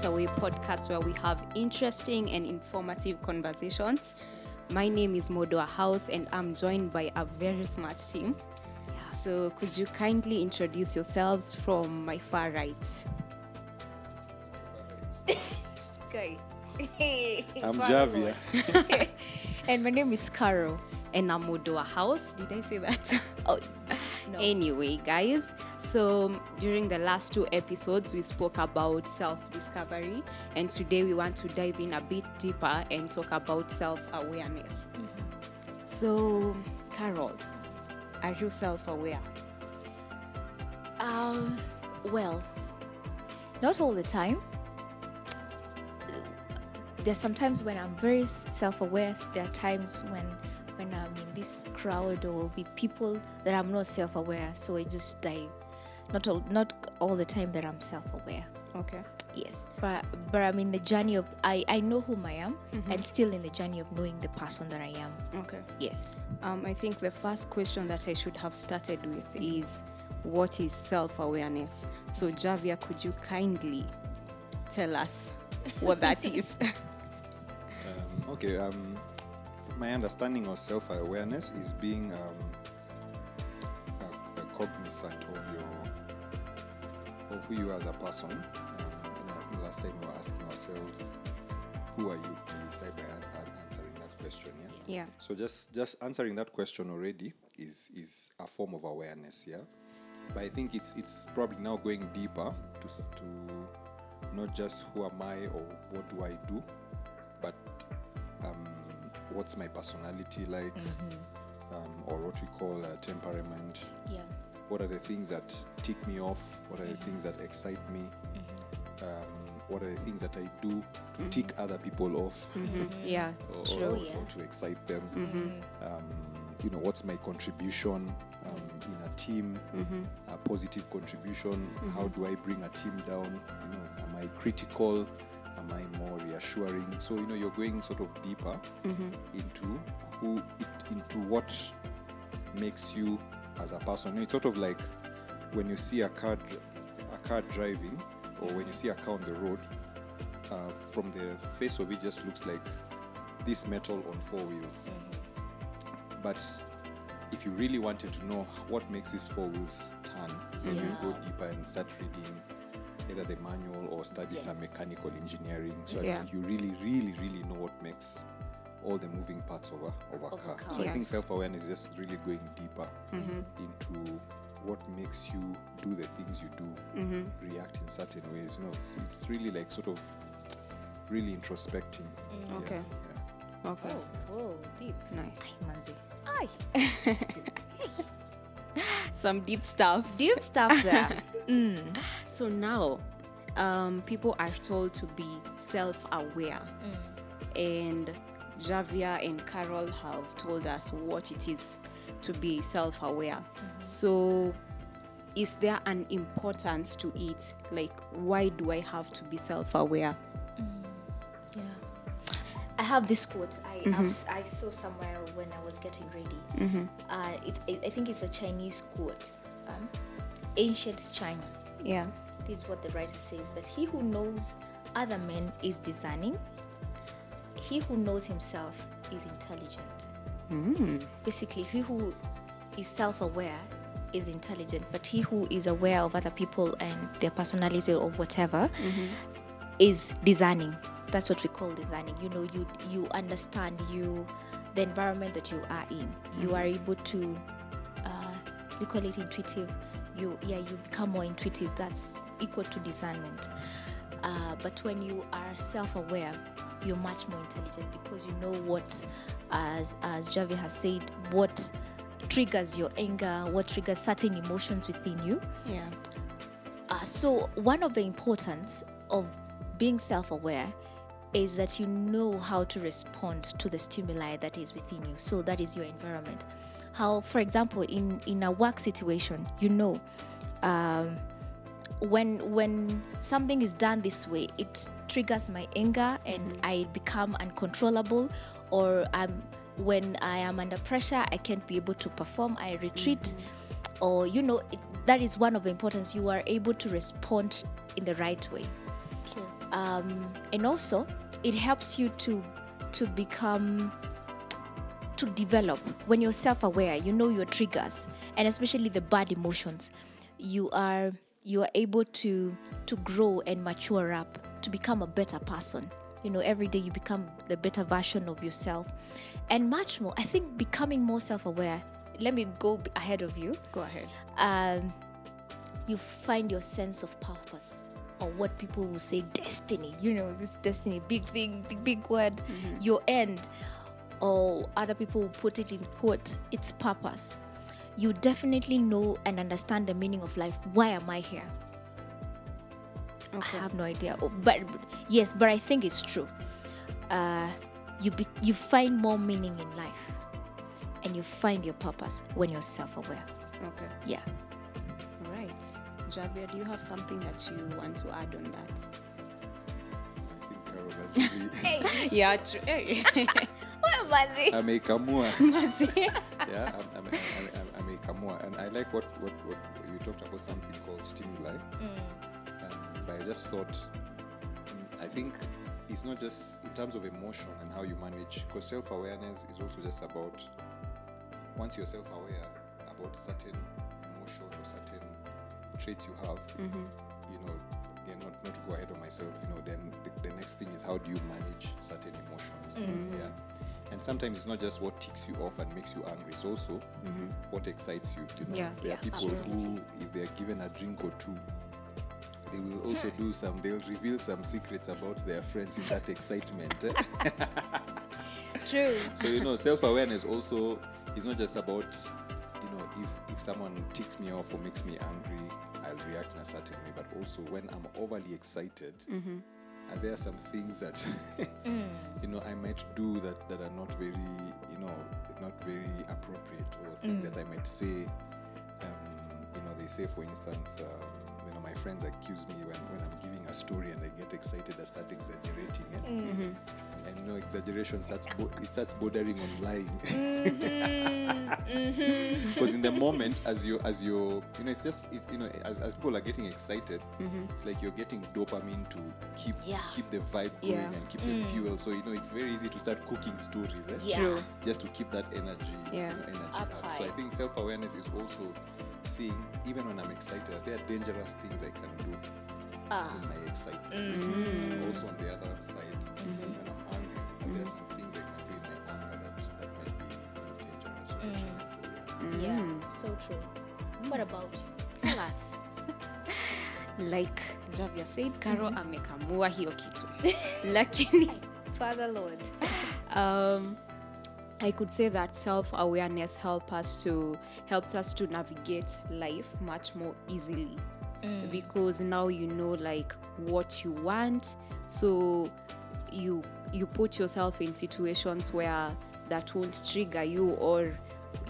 Getaway podcast where we have interesting and informative conversations. My name is Modoa House and I'm joined by a very smart team. So, could you kindly introduce yourselves from my far right? Okay. I'm Javia. and my name is Carol. And I'm Modoa House. Did I say that? Oh, no. Anyway, guys, so during the last two episodes, we spoke about self discovery, and today we want to dive in a bit deeper and talk about self awareness. So, Carol, are you self aware? Um, well, not all the time. There's sometimes when I'm very self-aware. There are times when when I'm in this crowd or with people that I'm not self-aware. So I just dive. Not all, not all the time that I'm self-aware. Okay. Yes, but but I'm in the journey of I I know whom I am, and still in the journey of knowing the person that I am. Okay. Yes. Um, I think the first question that I should have started with is what is self awareness? So, Javia, could you kindly tell us what that is? Um, okay, um, my understanding of self awareness is being um, a, a cognizant of your of who you are as a person. Um, last time we were asking ourselves, who are you? And we started by an- an- answering that question. Yeah. Yeah. So just just answering that question already is is a form of awareness, yeah. But I think it's it's probably now going deeper to to not just who am I or what do I do, but um, what's my personality like, um, or what we call uh, temperament. Yeah. What are the things that tick me off? What are the things that excite me? Um, what are the things that I do to tick other people off? Yeah. or, True, or- yeah. or to excite them. Um, you know, what's my contribution um, in a team? A positive contribution. How do I bring a team down? You know, am I critical? Am I more reassuring? So you know, you're going sort of deeper into who, it, into what makes you as a person. It's sort of like when you see a car, a car driving, or when you see a car on the road. Uh, from the face of it, just looks like this metal on four wheels. But if you really wanted to know what makes these four wheels turn, then you go deeper and start reading either the manual or study some mechanical engineering. So Yeah. you really, really, really know what makes all the moving parts of a, of a Of car. car. So I think self awareness is just really going deeper mm-hmm. into what makes you do the things you do, mm-hmm. react in certain ways. You know, it's, it's really like sort of really introspecting. Mm. Yeah, Okay. yeah. Okay. Oh, whoa, deep. Nice. Manzi. Aye. Some deep stuff. Deep stuff there. mm. So now, um, people are told to be self aware. And Javia and Carol have told us what it is to be self aware. So, is there an importance to it? Like, why do I have to be self aware? Yeah. I have this quote I I've- I saw somewhere when I was getting ready. Uh, it, it, I think it's a Chinese quote. Um, ancient China. Yeah. Is what the writer says that he who knows other men is discerning, he who knows himself is intelligent. Mm. Basically, he who is self aware is intelligent, but he who is aware of other people and their personality or whatever mm-hmm. is discerning. That's what we call discerning. You know, you you understand you the environment that you are in. You mm-hmm. are able to uh, we call it intuitive. You yeah, you become more intuitive. That's equal to discernment. Uh, but when you are self-aware, you're much more intelligent because you know what, as as Javi has said, what triggers your anger, what triggers certain emotions within you. Yeah. Uh, so one of the importance of being self-aware is that you know how to respond to the stimuli that is within you. So that is your environment. How, for example, in in a work situation, you know, um, when when something is done this way, it triggers my anger and I become uncontrollable, or I'm when I am under pressure, I can't be able to perform. I retreat, or you know, it, that is one of the importance. You are able to respond in the right way. um, and also it helps you to to become to develop when you're self-aware you know your triggers and especially the bad emotions you are you are able to to grow and mature up to become a better person. You know every day you become the better version of yourself. And much more i think becoming more self-aware. Let me go ahead of you. Go ahead. um, you find your sense of purpose or what people will say destiny. You know this destiny big thing big, big word. Your end. Or other people will put it in quote its purpose you definitely know and understand the meaning of life why am i here Okay. I have no idea. Oh, But yes, but I think it's true. Uh, you be, you find more meaning in life, and you find your purpose when you're self-aware. Okay. Yeah. All right. Javia, do you have something that you want to add on that? I think Carol has really yeah, true. Hey. Well, Mazi. amekamua. Mazi. yeah, I'm, I'm, I'm, I'm, I'm a Kamua. And I like what, what, what you talked about something called stimuli. But I just thought, mm, I think it's not just in terms of emotion and how you manage, because self awareness is also just about once you're self aware about certain emotion or certain traits you have, you know, again, not, not to go ahead of myself, you know, then the, the next thing is how do you manage certain emotions? Yeah. And sometimes it's not just what ticks you off and makes you angry, it's also mm-hmm. what excites you. You know, Yeah, there yeah, are people absolutely. who, if they're given a drink or two, they will also hmm. do some, they'll reveal some secrets about their friends in that excitement. eh? True. so you know self-awareness also is not just about you know if if someone ticks me off or makes me angry i'll react in a certain way but also when i'm overly excited mm-hmm. Are there some things that you know i might do that that are not very you know not very appropriate or things that i might say um, you know they say for instance um, you know my friends accuse me when, when i'm giving a story and i get excited i start exaggerating eh? And you know exaggeration starts bo- it starts bordering on lying mm-hmm, mm-hmm. because in the moment as you as you you know it's just it's you know as, as people are getting excited mm-hmm. it's like you're getting dopamine to keep Yeah. keep the vibe going Yeah. and keep the mm. fuel so you know it's very easy to start cooking stories eh? Yeah. True. just to keep that energy Yeah. you know, energy Up up. so i think self-awareness is also seeing even when i'm excited there are dangerous things i can do Ah. in my excitement Mm-hmm. also on the other side when i'm angry there are some things i can do in my anger that, that might be you know, dangerous or detrimental, yeah. Yeah. So true. What about you? Tell us. like Javia said, Carol amekamua hiyo kitu. Lakini Father Lord. um, I could say that self-awareness help us to helps us to navigate life much more easily because now you know like what you want so you you put yourself in situations where that won't trigger you or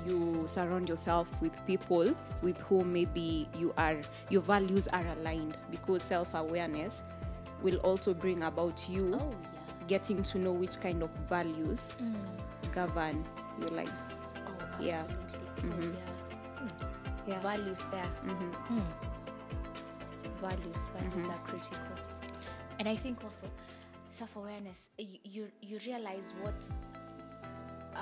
you surround yourself with people with whom maybe you are your values are aligned because self-awareness will also bring about you Oh yeah. getting to know which kind of values govern your life. Oh, Yeah. absolutely. Oh, yeah. Hmm. Yeah. Values there. Hmm. Values. Values are critical. And I think also self-awareness. You you, you realize what. Uh,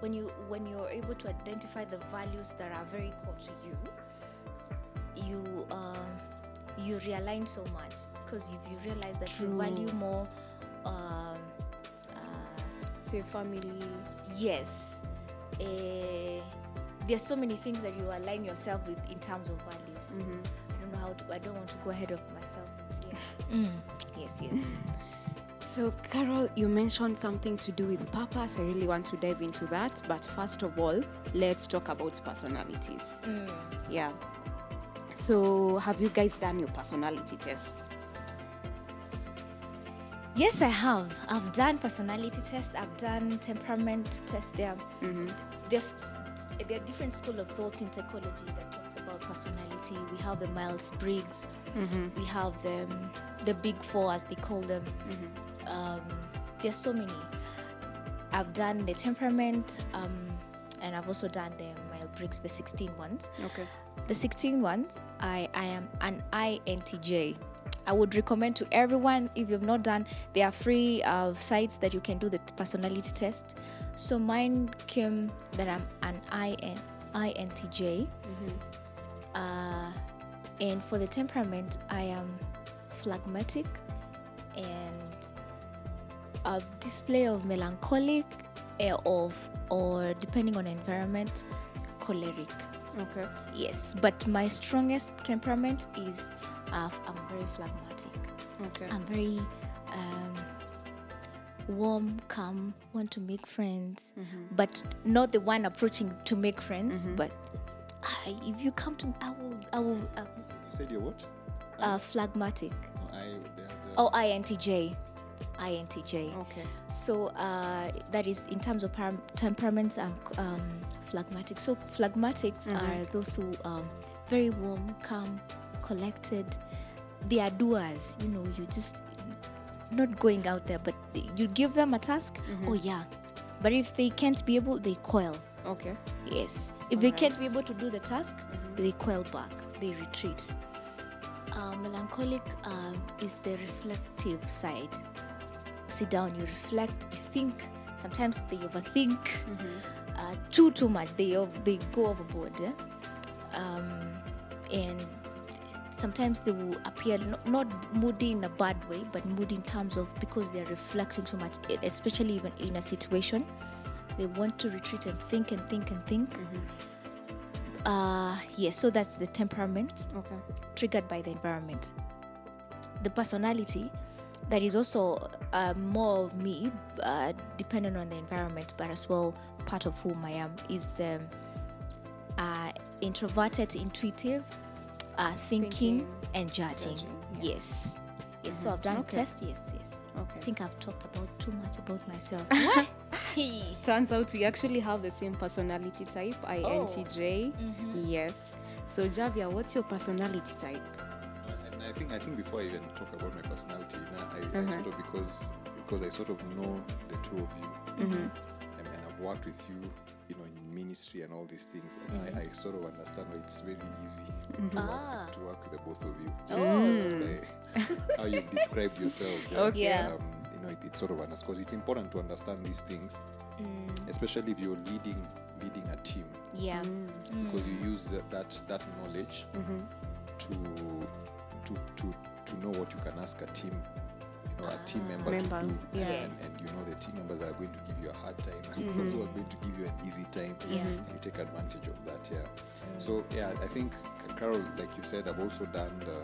when you when you're able to identify the values that are very core to you, you um, you realign so much because if you realize that you value more um, uh, Say family. yes eh, there's so many things that you align yourself with in terms of values know how to i don't want to go ahead of myself yeah mm. yes yes So, Carol, you mentioned something to do with purpose. I really want to dive into that. But first of all, let's talk about personalities. Mm. Yeah. So, have you guys done your personality test? yes i have i've done personality test i've done temperament test there there's there are mm-hmm. different school of thoughts in psychology that personality we have the Myers-Briggs. we have the the big four as they call them um, there's so many i've done the temperament um, and i've also done the Myers-Briggs, the 16 ones Okay. the 16 ones i i am an intj I would recommend to everyone if you've not done, there are free uh, sites that you can do the personality test. So mine came that I'm an IN, INTJ. Uh, and for the temperament, I am phlegmatic and a display of melancholic eh, of or depending on environment, choleric. Okay. Yes, but my strongest temperament is uh, I'm very phlegmatic. Okay. I'm very um, warm, calm, want to make friends, but not the one approaching to make friends. But I, if you come to, me, I will, I will. Uh, You said you're what? uh, phlegmatic. No, I. The, the, Oh, INTJ. INTJ. Okay. So uh, that is in terms of param- temperaments, I'm um, phlegmatic. So phlegmatics are those who um, very warm, calm, collected. They are doers. You know, you just not going out there, but you give them a task. Oh yeah, but if they can't be able, they coil. Okay. Yes. If they can't be able to do the task, they coil back, they retreat. Uh, melancholic um, is the reflective side. Sit down, you reflect, you think. Sometimes they overthink uh, too too much. They ov- they go overboard, eh? um, and sometimes they will appear not, not moody in a bad way, but moody in terms of because they are reflecting too much, especially even in a situation. They want to retreat and think and think and think. Uh, yes, so that's the temperament Okay. triggered by the environment. The personality, that is also uh, more of me, uh, depending on the environment, but as well part of whom I am, is the uh, introverted, intuitive, uh, thinking, Thinking, and judging. judging, yeah. Yes. Yes, so I've done Okay. a test. Yes, yes. I think I've talked about too much about myself. Turns out we actually have the same personality type, Oh. INTJ. Mm-hmm. Yes. So Javia, what's your personality type? and I think I think before I even talk about my personality, now I, I Uh-huh. sort of because because I sort of know the two of you, Mm-hmm. and, and I've worked with you, you know, in ministry and all these things, and I, I sort of understand why it's very easy to, Ah. work, to work with the both of you. Oh. Just by how you've described yourselves. yeah. Okay. Yeah. Um, you know, it, it sort of because it's important to understand these things, Mm, especially if you're leading leading a team, yeah. because you use that that, that knowledge to to to to know what you can ask a team know a team member, Member, to do yeah. and, and you know the team members are going to give you a hard time and mm-hmm. those who are going to give you an easy time Yeah. and you take advantage of that yeah so yeah i think carol like you said i've also done the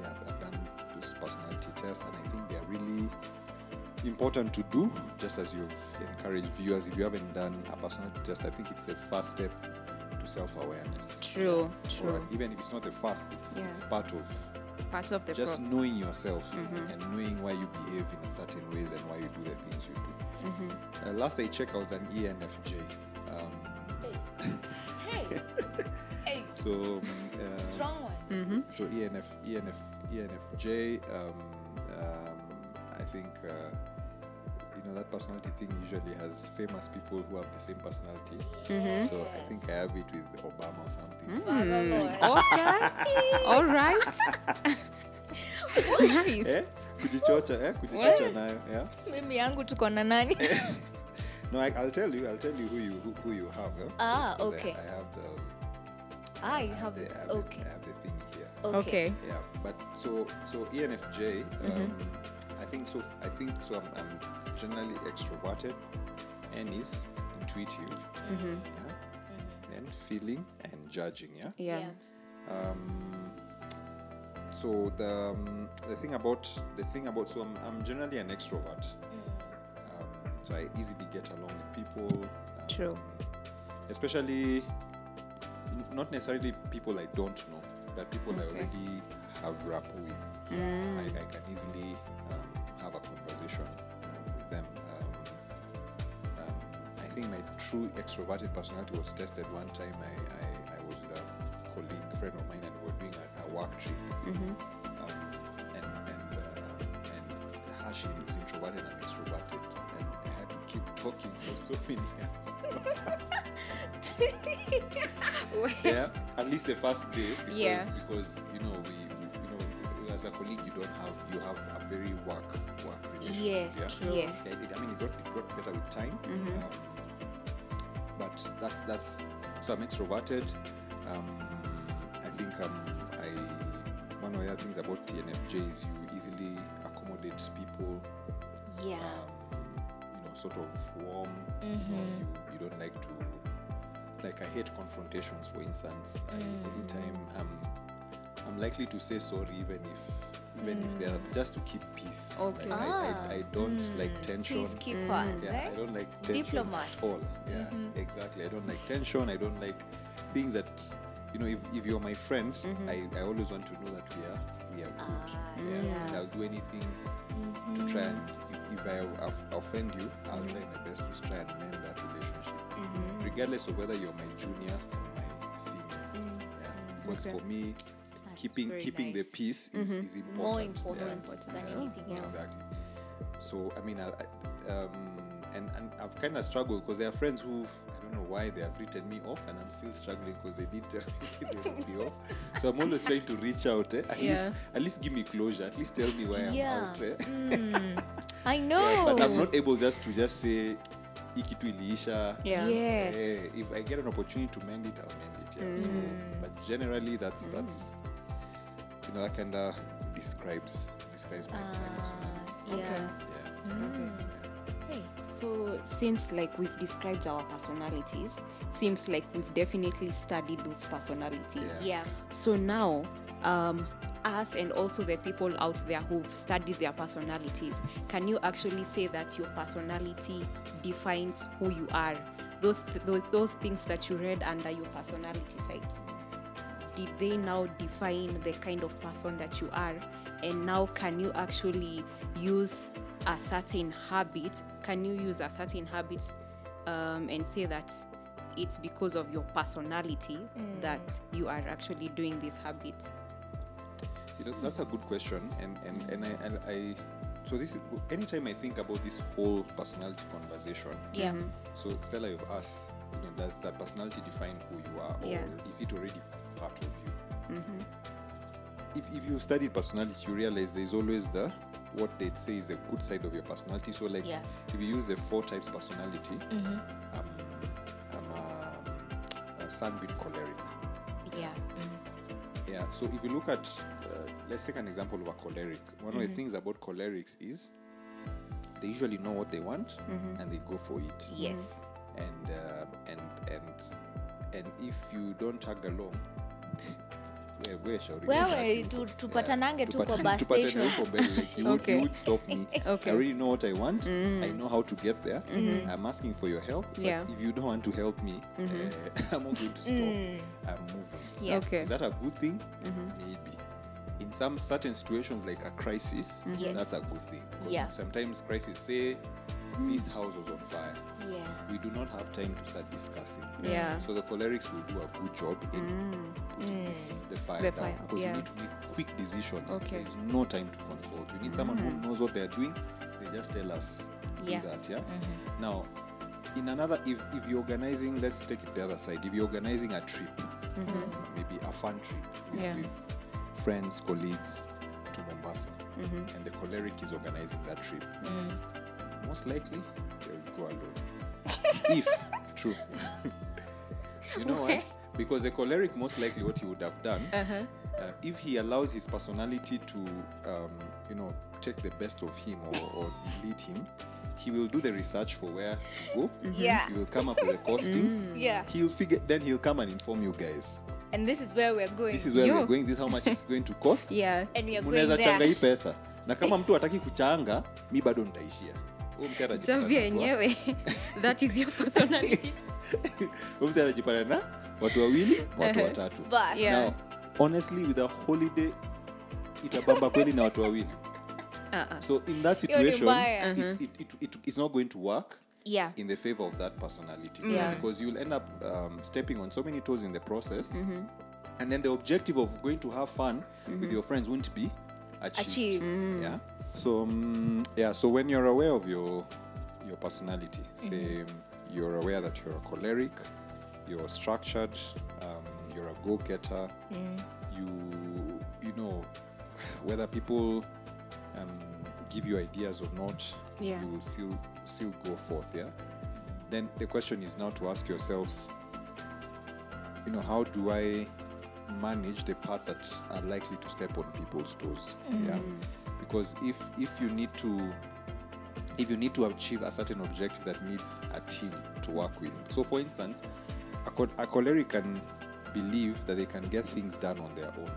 yeah i've done those personality tests and i think they're really important to do just as you've encouraged viewers if you haven't done a personality test i think it's the first step to self-awareness True, or true. even if it's not the first, it's, Yeah. it's part of Part of the just process. knowing yourself Mm-hmm. and knowing why you behave in a certain ways and why you do the things you do. Mm-hmm. Uh, last I checked, I was an ENFJ. Um, Hey. hey. so, um, uh, Strong one. Mm-hmm. so ENF, ENF, ENFJ. Um, um, I think uh, you know that personality thing usually has famous people who have the same personality. Mm-hmm. So I think I have it with Obama or something. Mm. Okay. All right. nice. Eh? Kujichocha, eh? Kujichocha nayo, yeah. mimi yangu tuko na nani No, I, I'll tell you. I'll tell you who you who, who you have. eh? Ah, Just 'cause okay. I, I have the. ah you I have the, it I have the- okay I have the thing here. Okay. Yeah, but so so ENFJ. Um, Mm-hmm. I think so. I think so. I'm, I'm generally extroverted, and is intuitive. Mm-hmm. Yeah, and feeling and judging. Yeah. Yeah. Um, so the um, the thing about the thing about so I'm, I'm generally an extrovert. Um, so I easily get along with people. Um, True. Especially, n- not necessarily people I don't know, but people I already have rapport with. Mm. I, I can easily um, have a conversation um, with them. Um, um, I think my true extroverted personality was tested one time. I, I, I was with a colleague, friend of mine, and we were doing a, a work trip. Mm-hmm. And and, uh, and her, she is introverted and I'm extroverted. And I had to keep talking for so many hours. yeah, at least the first day. Because, Yeah. because you know, we, we you know, as a colleague you don't have you have a very work work relationship. Yes, yeah? true. yes. Yeah, it- I mean, it got, it got better with time. Mm-hmm. Um, but that's that's so I'm extroverted. Um, I think um, I one of the other things about ENFJ is you easily accommodate people. Yeah. Um, you know, sort of warm. You, Mm-hmm. know, you you don't like to like I hate confrontations. For instance, I, Mm. anytime I'm I'm likely to say sorry even if even if they're just to keep peace. Okay. Like, I, Ah. I, I don't like tension. Peacekeeper, Yeah, I right? don't like tension Diplomat. at all. Yeah, exactly. I don't like tension. I don't like things that you know. If, if you're my friend, I, I always want to know that we are we are good. Ah, yeah. yeah. Mm-hmm. And I'll do anything to try and if, if I off- offend you, I'll try my best to try and mend that relationship, Mm-hmm. regardless of whether you're my junior or my senior. Yeah, because Okay. for me, That's keeping very keeping the peace is, is important. More Yeah. important than anything else. Exactly. So I mean, I, I, um, and and I've kind of struggled because there are friends who I don't know why they have written me off, and I'm still struggling because they didn't tell me they wrote me off. So I'm always trying to reach out. Eh? At Yeah. least at least give me closure. At least tell me why I'm out. Eh? Mm. I Yeah, know. but I'm not able just to just say hii kitu iliisha. Yeah. Yes. Eh, if I get an opportunity to mend it, I'll mend it. Yeah. So, but generally, that's that's you know that kind of describes describes my, my personality. Ah, yeah. Yeah. Hey. So since like we've described our personalities, seems like we've definitely studied those personalities. Yeah. Yeah. So now, um, us and also the people out there who've studied their personalities, can you actually say that your personality defines who you are? Those, those, those things that you read under your personality types, did they now define the kind of person that you are? And now, can you actually use a certain habit? Can you use a certain habit um, and say that it's because of your personality that you are actually doing this habit? You know, that's a good question, and and and I, and I so this is anytime I think about this whole personality conversation. Yeah. So Stella, you've asked, you know, does that personality define who you are, or Yeah. is it already part of you? Mm-hmm. If if you studied personality, you realize there's always the what they'd say is the good side of your personality. So like, Yeah. if you use the four types personality, mm-hmm. um, I'm a, a sanguine choleric. Yeah. Mm-hmm. Yeah. So if you look at, uh, let's take an example of a choleric. One of the things about cholerics is they usually know what they want and they go for it. Yes. And uh, and and and if you don't tag along, Eh, Wewe, where shall tu- we go? tupatanange tu kwa tupatane- bus station. huko mbele, like, you, would, Okay. you would stop me. Okay. I already know what I want. Mm. I know how to get there. Mm-hmm. I'm asking for your help. But Yeah. if you don't want to help me, uh, I'm not going to stop. Mm. I'm moving. Yeah. Okay. Is that a good thing? Mm-hmm. Maybe. In some certain situations, like a crisis, Yes. that's a good thing Yeah. Sometimes crisis say this mm. house was on fire. We do not have time to start discussing. Yeah. So the cholerics will do a good job in mm. putting this, the fire The down fire, because yeah. you need to make quick decisions. Okay. There is no time to consult. You need someone who mm. knows what they're doing. They just tell us Yeah. do that. Yeah. Mm-hmm. Now, in another, if if you're organizing, let's take it the other side. If you're organizing a trip, mm-hmm. maybe a fun trip with, Yeah. with friends, colleagues to Mombasa, mm-hmm. and the choleric is organizing that trip, most likely they'll go alone. If true. you know why? Because a choleric, most likely, what he would have done, uh, if he allows his personality to, um, you know, take the best of him or, or lead him, he will do the research for where to go. Yeah. He will come up with a costing. Yeah. He'll figure. Then he'll come and inform you guys. And this is where we're going. This is where Yo. we're going. This is how much it's going to cost. Yeah. and we are going changa there. hii pesa na kama mtu hataki kuchanga mi bado nitaishia Wa- yenyewe that is your personality huyo anajipata na watu wawili watu Uh-huh. watatu But Yeah. now honestly with a holiday itabamba kweli na watu wawili uh-uh. so in that Hiyo ni situation mbaya. it's, it, it, it, it's not going to work yeah. in the favor of that personality Yeah. because you'll end up um, stepping on so many toes in the process and then the objective of going to have fun with your friends won't be achieved, Achieved. yeah so um, yeah so when you're aware of your your personality say um, you're aware that you're a choleric you're structured um, you're a go-getter you you know whether people um, give you ideas or not, Yeah. you will still still go forth. Yeah. Then the question is now to ask yourself, you know, how do I manage the parts that are likely to step on people's toes? Yeah. Because if if you need to if you need to achieve a certain objective that needs a team to work with. So, for instance, a, co- a choleric can believe that they can get things done on their own,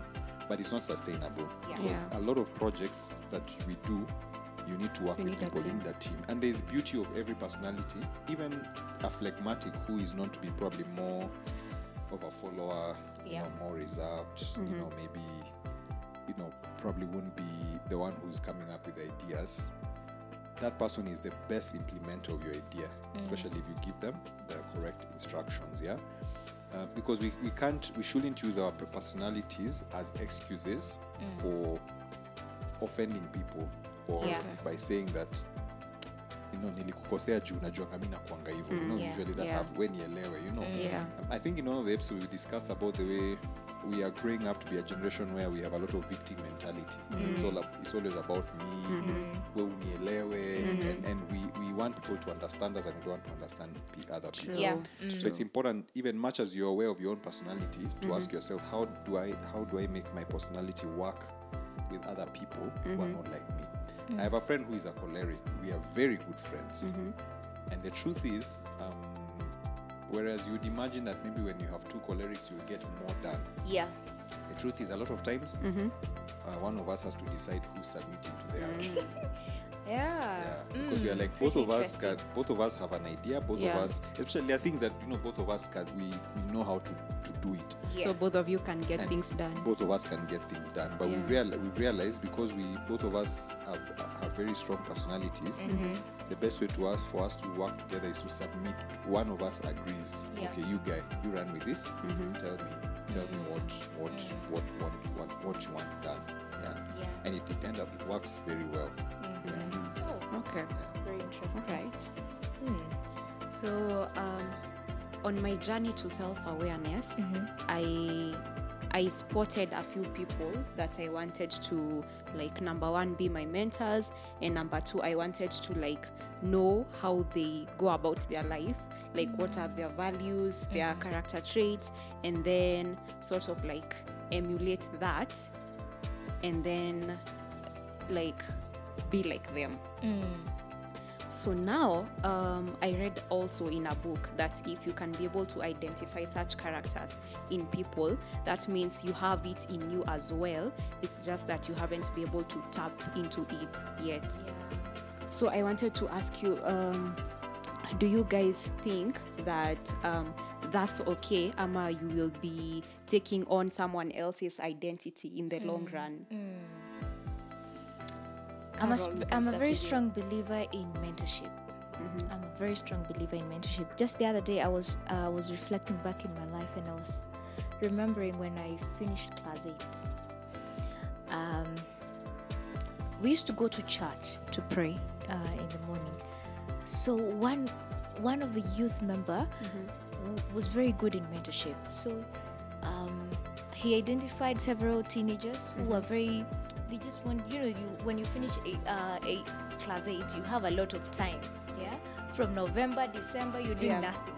but it's not sustainable. Yeah. Because Yeah. a lot of projects that we do, you need to work You with people in that team. And there's beauty of every personality, even a phlegmatic who is known to be probably more of a follower, you know, more reserved, you Mhm. know, maybe, you know, probably wouldn't be the one who's coming up with ideas that person is the best implementer of your idea, especially if you give them the correct instructions. Yeah, uh, because we, we can't we shouldn't use our personalities as excuses for offending people or Yeah. by saying that you know nilikukosea juu najuanga mi nakuanga hivyo you know Yeah. usually that Yeah. have we nielewe you know Yeah. Um, I think in one of the episodes we discussed about the way we are growing up to be a generation where we have a lot of victim mentality. Mm-hmm. It's all up, it's always about me, mm-hmm. we unielewe, mm-hmm. and, and we, we want people to understand us and we don't want to understand pe- other people. Yeah. So it's mm. important, even much as you're aware of your own personality, to ask yourself, how do I how do I make my personality work with other people who are not like me? Mm. I have a friend who is a choleric. We are very good friends. And the truth is, um, whereas you'd imagine that maybe when you have two cholerics, you'll get more done. Yeah. The truth is, a lot of times, uh, one of us has to decide who's submitting to the other. Yeah. Yeah, because we are Mm, like both of us can, both of us have an idea. Both Yeah. of us, especially there are things that you know, both of us can we we know how to to do it. Yeah. So both of you can get And things done. Both of us can get things done, but Yeah. we real we realize because we both of us have have very strong personalities. Mm-hmm. The best way to us for us to work together is to submit. One of us agrees. Yeah. Okay, you guy, you run with this. Mm-hmm. Tell me, tell me what what what what what what you want done. Yeah, Yeah. and it, it end up it works very well. Oh, Okay. Yeah. very interesting. Right. Hmm. So um, on my journey to self-awareness, Mm-hmm. I I spotted a few people that I wanted to like number one be my mentors and number two I wanted to like know how they go about their life like what are their values their character traits and then sort of like emulate that and then like be like them so now um, I read also in a book that if you can be able to identify such characters in people, that means you have it in you as well. It's just that you haven't been able to tap into it yet. So I wanted to ask you, um, do you guys think that um, that's okay, Ama? You will be taking on someone else's identity in the long run. I'm a, Carol, sp- you can I'm a very strong believer in mentorship. Mm-hmm. I'm a very strong believer in mentorship. Just the other day, I was uh, I was reflecting back in my life, and I was remembering when I finished class eight. Um, we used to go to church to pray uh, in the morning. So one one of the youth member mm-hmm. w- was very good in mentorship. So um, he identified several teenagers who mm-hmm. were very. They just want you know you when you finish eight, uh, eight class eight, you have a lot of time. Yeah, from November, December, you're doing Yeah. nothing.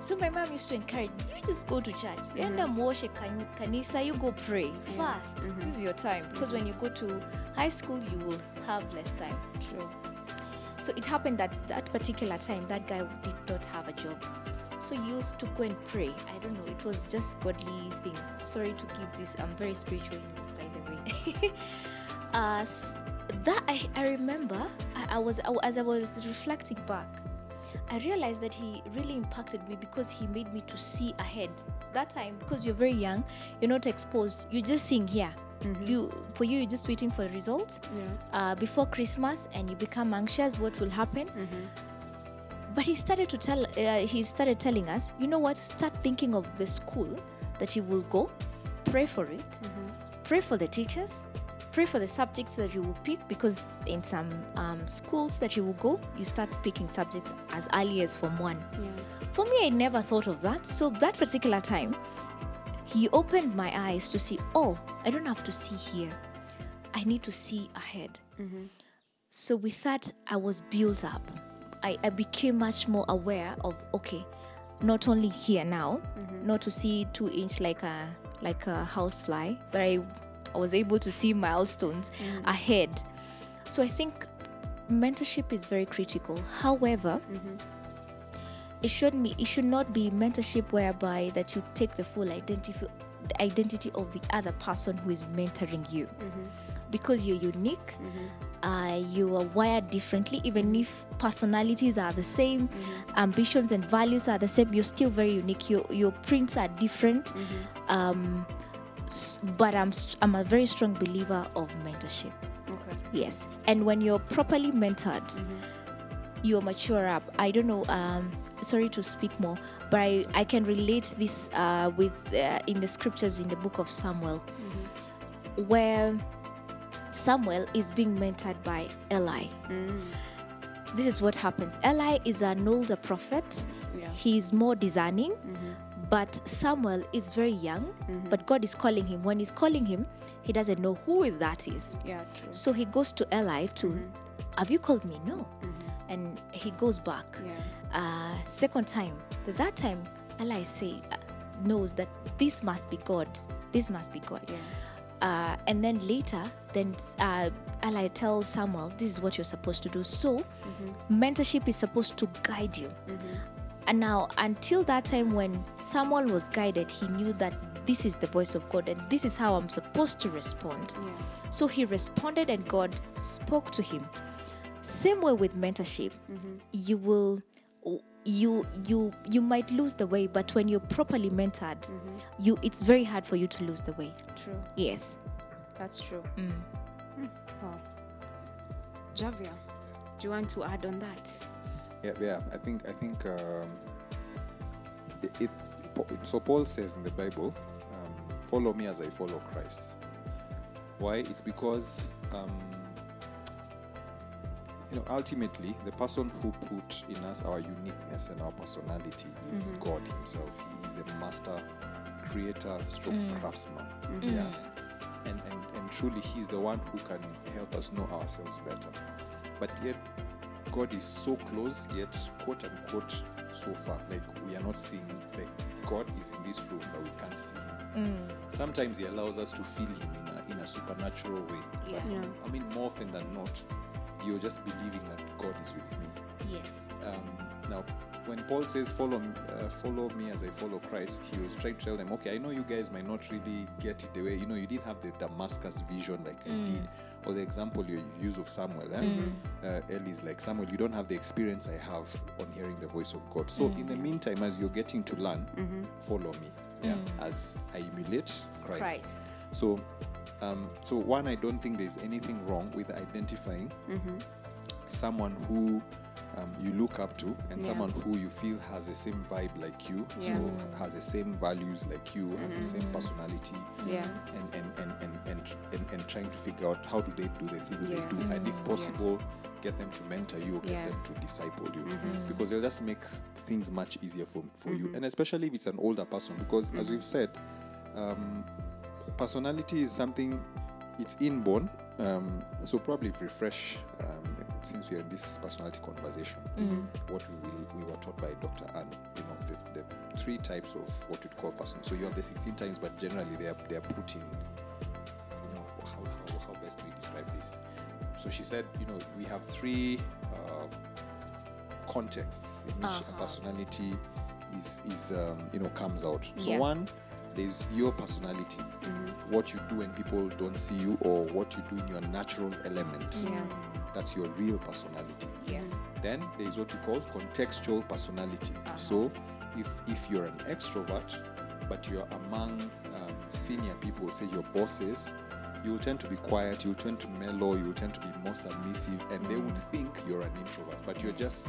So my mom used to encourage you just go to church. Enda muoshe mm-hmm. kan- kanisa, you go pray fast. This is your time because when you go to high school, you will have less time. True. So it happened that that particular time, that guy did not have a job. So he used to go and pray. I don't know. It was just godly thing. Sorry to give this. I'm very spiritual, by the way. uh, s- that I, I remember. I, I was as I was reflecting back. I realized that he really impacted me because he made me to see ahead. That time, because you're very young, you're not exposed. You're just seeing here. You for you, you're just waiting for the results Yeah. uh, before Christmas and you become anxious, what will happen? But he started to tell, uh, he started telling us, you know what? Start thinking of the school that you will go, pray for it, pray for the teachers, pray for the subjects that you will pick because in some um, schools that you will go, you start picking subjects as early as Form 1. Yeah. For me, I never thought of that. So that particular time, he opened my eyes to see, oh, I don't have to see here. I need to see ahead. Mm-hmm. So with that, I was built up. I, I became much more aware of okay, not only here now, mm-hmm. not to see two inch like a like a housefly, but I, I was able to see milestones mm. ahead. So I think mentorship is very critical. However, mm-hmm. It shouldn't be it should not be mentorship whereby that you take the full identity identity of the other person who is mentoring you because you're unique uh, you are wired differently even if personalities are the same ambitions and values are the same you're still very unique your, your prints are different um, but I'm, I'm a very strong believer of mentorship Okay. Yes. And when you're properly mentored, you mature up. I don't know. Um, sorry to speak more, but I, I can relate this uh, with uh, in the scriptures in the book of Samuel, mm-hmm. where Samuel is being mentored by Eli. Mm. This is what happens. Eli is an older prophet. Yeah. He's more discerning, mm-hmm. but Samuel is very young. Mm-hmm. But God is calling him. When He's calling him, he doesn't know who that is. Yeah, true. So he goes to Eli to, have you called me? No. And he goes back. Yeah. Uh, second time, the that time, Eli say, uh, knows that this must be God. This must be God. Yeah. Uh, and then later, then uh, Eli tells Samuel, this is what you're supposed to do. So mentorship is supposed to guide you. And now, until that time when Samuel was guided, he knew that this is the voice of God and this is how I'm supposed to respond. Yeah. So he responded and God spoke to him. Same way with mentorship. You will you you you might lose the way, but when you're properly mentored, you it's very hard for you to lose the way. True. Yes. That's true. Mm. Wow. Javia, do you want to add on that? Yeah, yeah. I think I think um, it, it. So Paul says in the Bible, um, "Follow me as I follow Christ." Why? It's because um, you know ultimately the person who put in us our uniqueness and our personality is mm-hmm. God Himself. He is the master creator, stroke mm. craftsman. Mm-hmm. Yeah, and, and and truly He's the one who can help us know ourselves better. But yet God is so close, yet quote unquote so far. Like we are not seeing like God is in this room, but we can't see him. Mm. Sometimes He allows us to feel Him in a in a supernatural way. Yeah. Yeah. I mean, more often than not, you're just believing that God is with me. Yes. Um, now, when Paul says, "Follow, uh, follow me as I follow Christ," he was trying to tell them, "Okay, I know you guys might not really get it the way you know. You didn't have the Damascus vision like I did, or the example you use of Samuel. Eh? Uh, Eli's like Samuel. You don't have the experience I have on hearing the voice of God. So, in the meantime, as you're getting to learn, follow me. Yeah, as I emulate Christ. Christ. So, um, so one, I don't think there's anything wrong with identifying someone who um, you look up to and Yeah. someone who you feel has the same vibe like you, Yeah. so has the same values like you, has the same personality, Yeah. and and, and, and, and, and and trying to figure out how do they do the things they do, and if possible, get them to mentor you, or get Yeah. them to disciple you, because they'll just make things much easier for for you, and especially if it's an older person, because as we've said, um, personality is something it's inborn. Um, so probably if refresh um, since we are in this personality conversation, what we will, we were taught by Dr. Anne, you know, the, the three types of what you'd call person. So you have the 16 times, but generally they are they are put in, you know, how, how, how best do we describe this? So she said, you know, we have three uh, contexts in which a Uh-huh. personality is is um, you know comes out. So Yeah. one, there's your personality, what you do when people don't see you, or what you do in your natural element. Yeah. That's your real personality. Yeah. Then there is what we call contextual personality. Uh-huh. So if if you're an extrovert, but you're among um, senior people, say your bosses, you'll tend to be quiet, you'll tend to mellow, you'll tend to be more submissive, and they mm. would think you're an introvert, but you're mm. just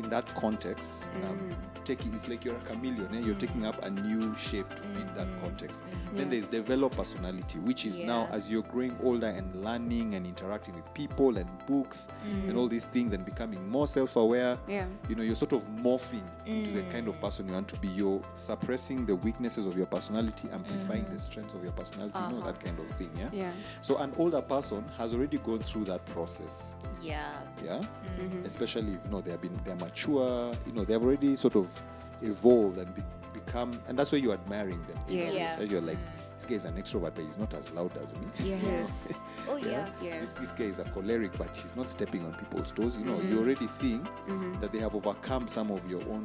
in that context, um, mm. taking it's like you're a chameleon. Eh? You're mm. taking up a new shape to fit that mm. context. Then there's develop personality, which is now as you're growing older and learning and interacting with people and books and all these things and becoming more self-aware. Yeah. You know, you're sort of morphing into the kind of person you want to be. You're suppressing the weaknesses of your personality, amplifying the strengths of your personality. You know uh-huh. that kind of thing. Yeah. Yeah. So an older person has already gone through that process Yeah. yeah Mm-hmm. especially if you know they have been they're mature you know they've already sort of evolved and be, become and that's why you're admiring them you know, Yes. Yeah. that you're like this guy is an extrovert but he's not as loud as me Yes. Oh yeah. Yes. this, this guy is a choleric but he's not stepping on people's toes you know Mm-hmm. you're already seeing that they have overcome some of your own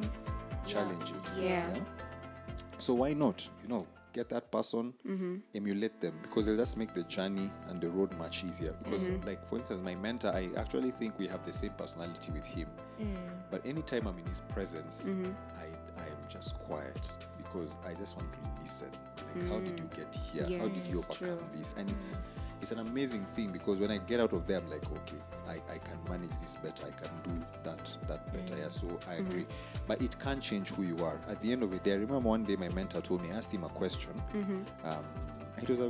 challenges Yeah. so why not you know get that person Mm-hmm. emulate them because they'll just make the journey and the road much easier because Mm-hmm. like for instance my mentor i actually think we have the same personality with him but anytime i'm in his presence Mm-hmm. i i am just quiet because i just want to listen like how did you get here how did you Mm. Overcome true. this and it's it's an amazing thing because when i get out of there i'm like okay i, I can manage this better i can do that that better yeah so i Mm-hmm. agree but it can't change who you are at the end of the day i remember one day my mentor told me i asked him a question Mm-hmm. um, it was a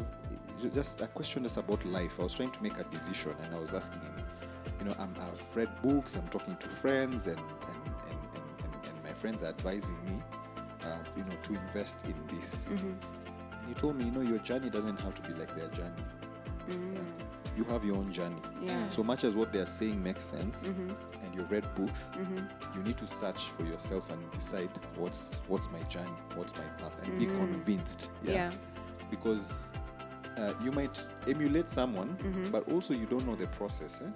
it was just a question just about life. I was trying to make a decision, and I was asking him, you know, I'm, I've read books, I'm talking to friends, and and, and, and, and, my friends are advising me, uh, you know, to invest in this. Mm-hmm. And he told me, you know, your journey doesn't have to be like their journey. You have your own journey. Mm. Yeah. So much as what they're saying makes sense, Mm-hmm. and you've read books, you need to search for yourself and decide what's what's my journey, what's my path, and be convinced. Mm. Yeah. Because uh, you might emulate someone, Mm-hmm. but also you don't know the process eh?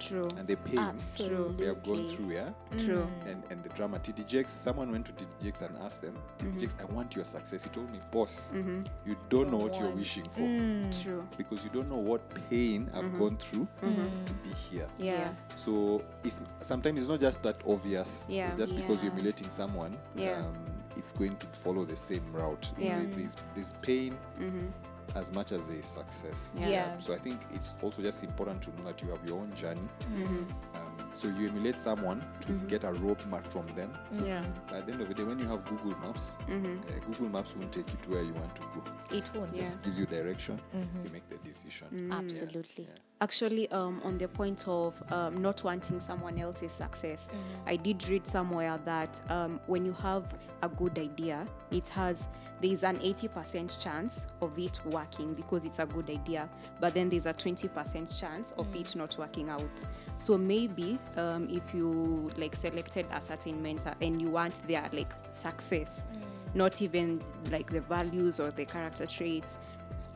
True. and the pain Absolutely. they have gone through. Yeah. True. And, and the drama. T.D. Jakes, someone went to T.D. Jakes and asked them, Mm-hmm. T.D. Jakes, I want your success. He told me, boss, you don't know what you're wishing for Mm. True. because you don't know what pain I've gone through to be here. Mm-hmm. Yeah. So it's sometimes it's not just that obvious. Yeah. It's just because you're Yeah. emulating someone, Yeah. um, it's going to follow the same route. Yeah. There's, there's, there's pain Mm-hmm. As much as there is success. Yeah. Yeah. So I think it's also just important to know that you have your own journey. Mm-hmm. Um, so you emulate someone to get a roadmap from them. Yeah. But at the end of the day, when you have Google Maps, Mm-hmm. uh, Google Maps won't take you to where you want to go. It won't. It just gives you direction. You make the decision. Mm. Absolutely. Actually, um, on the point of um, not wanting someone else's success, I did read somewhere that um, when you have a good idea, it has there is an 80% chance of it working because it's a good idea, but then there's a 20% chance of it not working out. So maybe um, if you like selected a certain mentor and you want their like success, not even like the values or the character traits,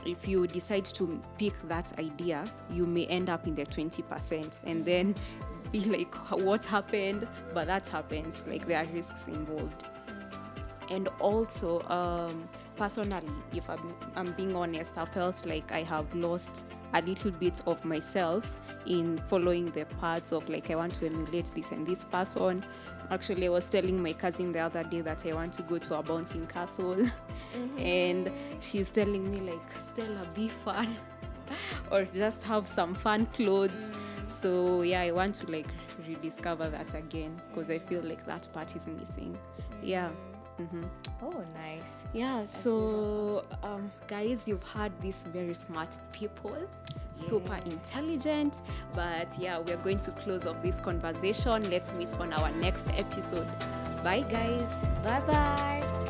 if you decide to pick that idea, you may end up in the 20% and then be like, what happened? But that happens, like, there are risks involved. And also, um, personally, if I'm, I'm being honest, I felt like I have lost a little bit of myself in following the paths of like, I want to emulate this and this person. Actually, I was telling my cousin the other day that I want to go to a bouncing castle, and she's telling me, like, Stella, be fun or just have some fun clothes. So, yeah, I want to like rediscover that again because I feel like that part is missing. Yeah. Hmm Oh, nice. Yeah, so um, guys, you've heard these very smart people, super intelligent. But yeah, we're going to close off this conversation. Let's meet on our next episode. Bye, guys. Bye bye.